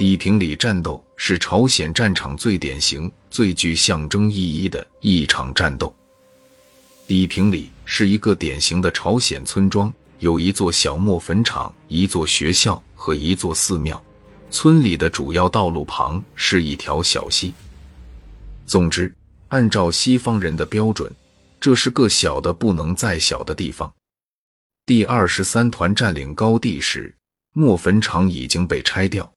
地平里战斗是朝鲜战场最典型、最具象征意义的一场战斗。地平里是一个典型的朝鲜村庄，有一座小磨坟场、一座学校和一座寺庙。村里的主要道路旁是一条小溪。总之，按照西方人的标准，这是个小的不能再小的地方。第二十三团占领高地时，磨坟场已经被拆掉。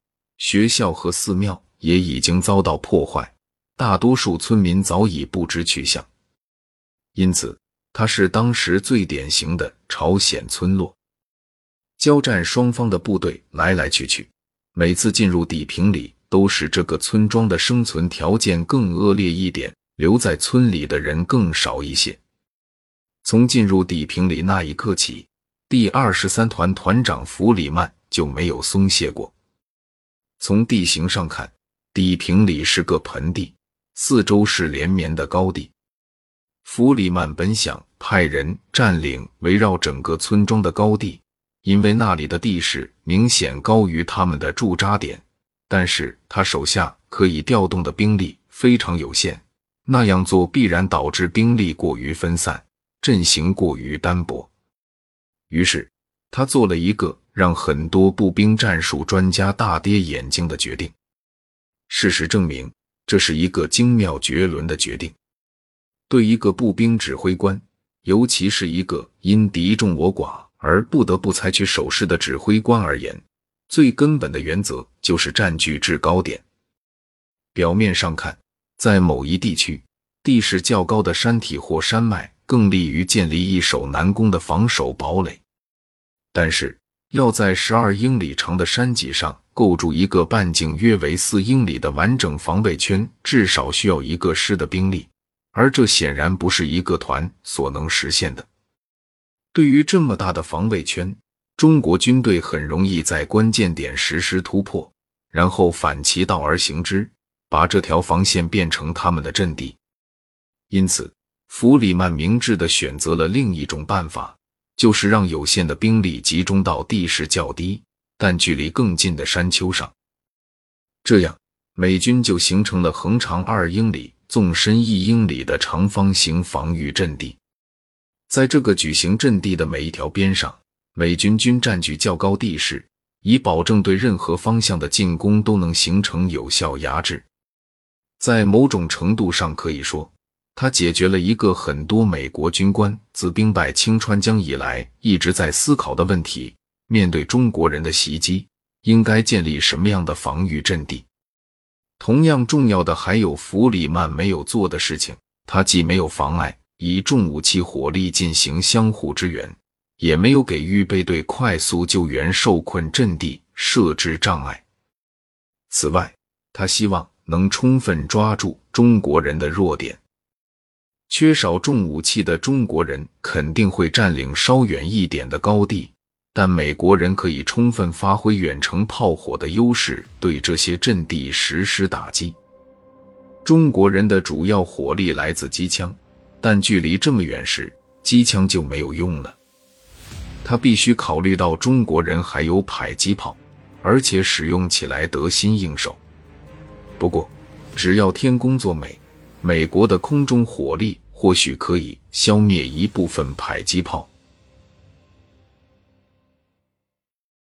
学校和寺庙也已经遭到破坏，大多数村民早已不知去向，因此它是当时最典型的朝鲜村落。交战双方的部队来来去去，每次进入地平里，都使这个村庄的生存条件更恶劣一点，留在村里的人更少一些。从进入地平里那一刻起，第二十三团团长弗里曼就没有松懈过。从地形上看，底平里是个盆地，四周是连绵的高地。弗里曼本想派人占领围绕整个村庄的高地，因为那里的地势明显高于他们的驻扎点。但是他手下可以调动的兵力非常有限，那样做必然导致兵力过于分散，阵型过于单薄。于是他做了一个。让很多步兵战术专家大跌眼镜的决定。事实证明，这是一个精妙绝伦的决定。对一个步兵指挥官，尤其是一个因敌众我寡而不得不采取守势的指挥官而言，最根本的原则就是占据制高点。表面上看，在某一地区，地势较高的山体或山脉更利于建立易守难攻的防守堡垒，但是。要在十二英里长的山脊上构筑一个半径约为四英里的完整防卫圈，至少需要一个师的兵力，而这显然不是一个团所能实现的。对于这么大的防卫圈，中国军队很容易在关键点实施突破，然后反其道而行之，把这条防线变成他们的阵地。因此，弗里曼明智地选择了另一种办法。就是让有限的兵力集中到地势较低但距离更近的山丘上，这样美军就形成了横长二英里、纵深一英里的长方形防御阵地。在这个矩形阵地的每一条边上，美军均占据较高地势，以保证对任何方向的进攻都能形成有效压制。在某种程度上可以说。他解决了一个很多美国军官自兵败清川江以来一直在思考的问题：面对中国人的袭击，应该建立什么样的防御阵地？同样重要的还有弗里曼没有做的事情，他既没有妨碍以重武器火力进行相互支援，也没有给预备队快速救援受困阵地设置障碍。此外，他希望能充分抓住中国人的弱点。缺少重武器的中国人肯定会占领稍远一点的高地，但美国人可以充分发挥远程炮火的优势，对这些阵地实施打击。中国人的主要火力来自机枪，但距离这么远时，机枪就没有用了。他必须考虑到中国人还有迫击炮，而且使用起来得心应手。不过，只要天公作美，美国的空中火力。或许可以消灭一部分迫击炮。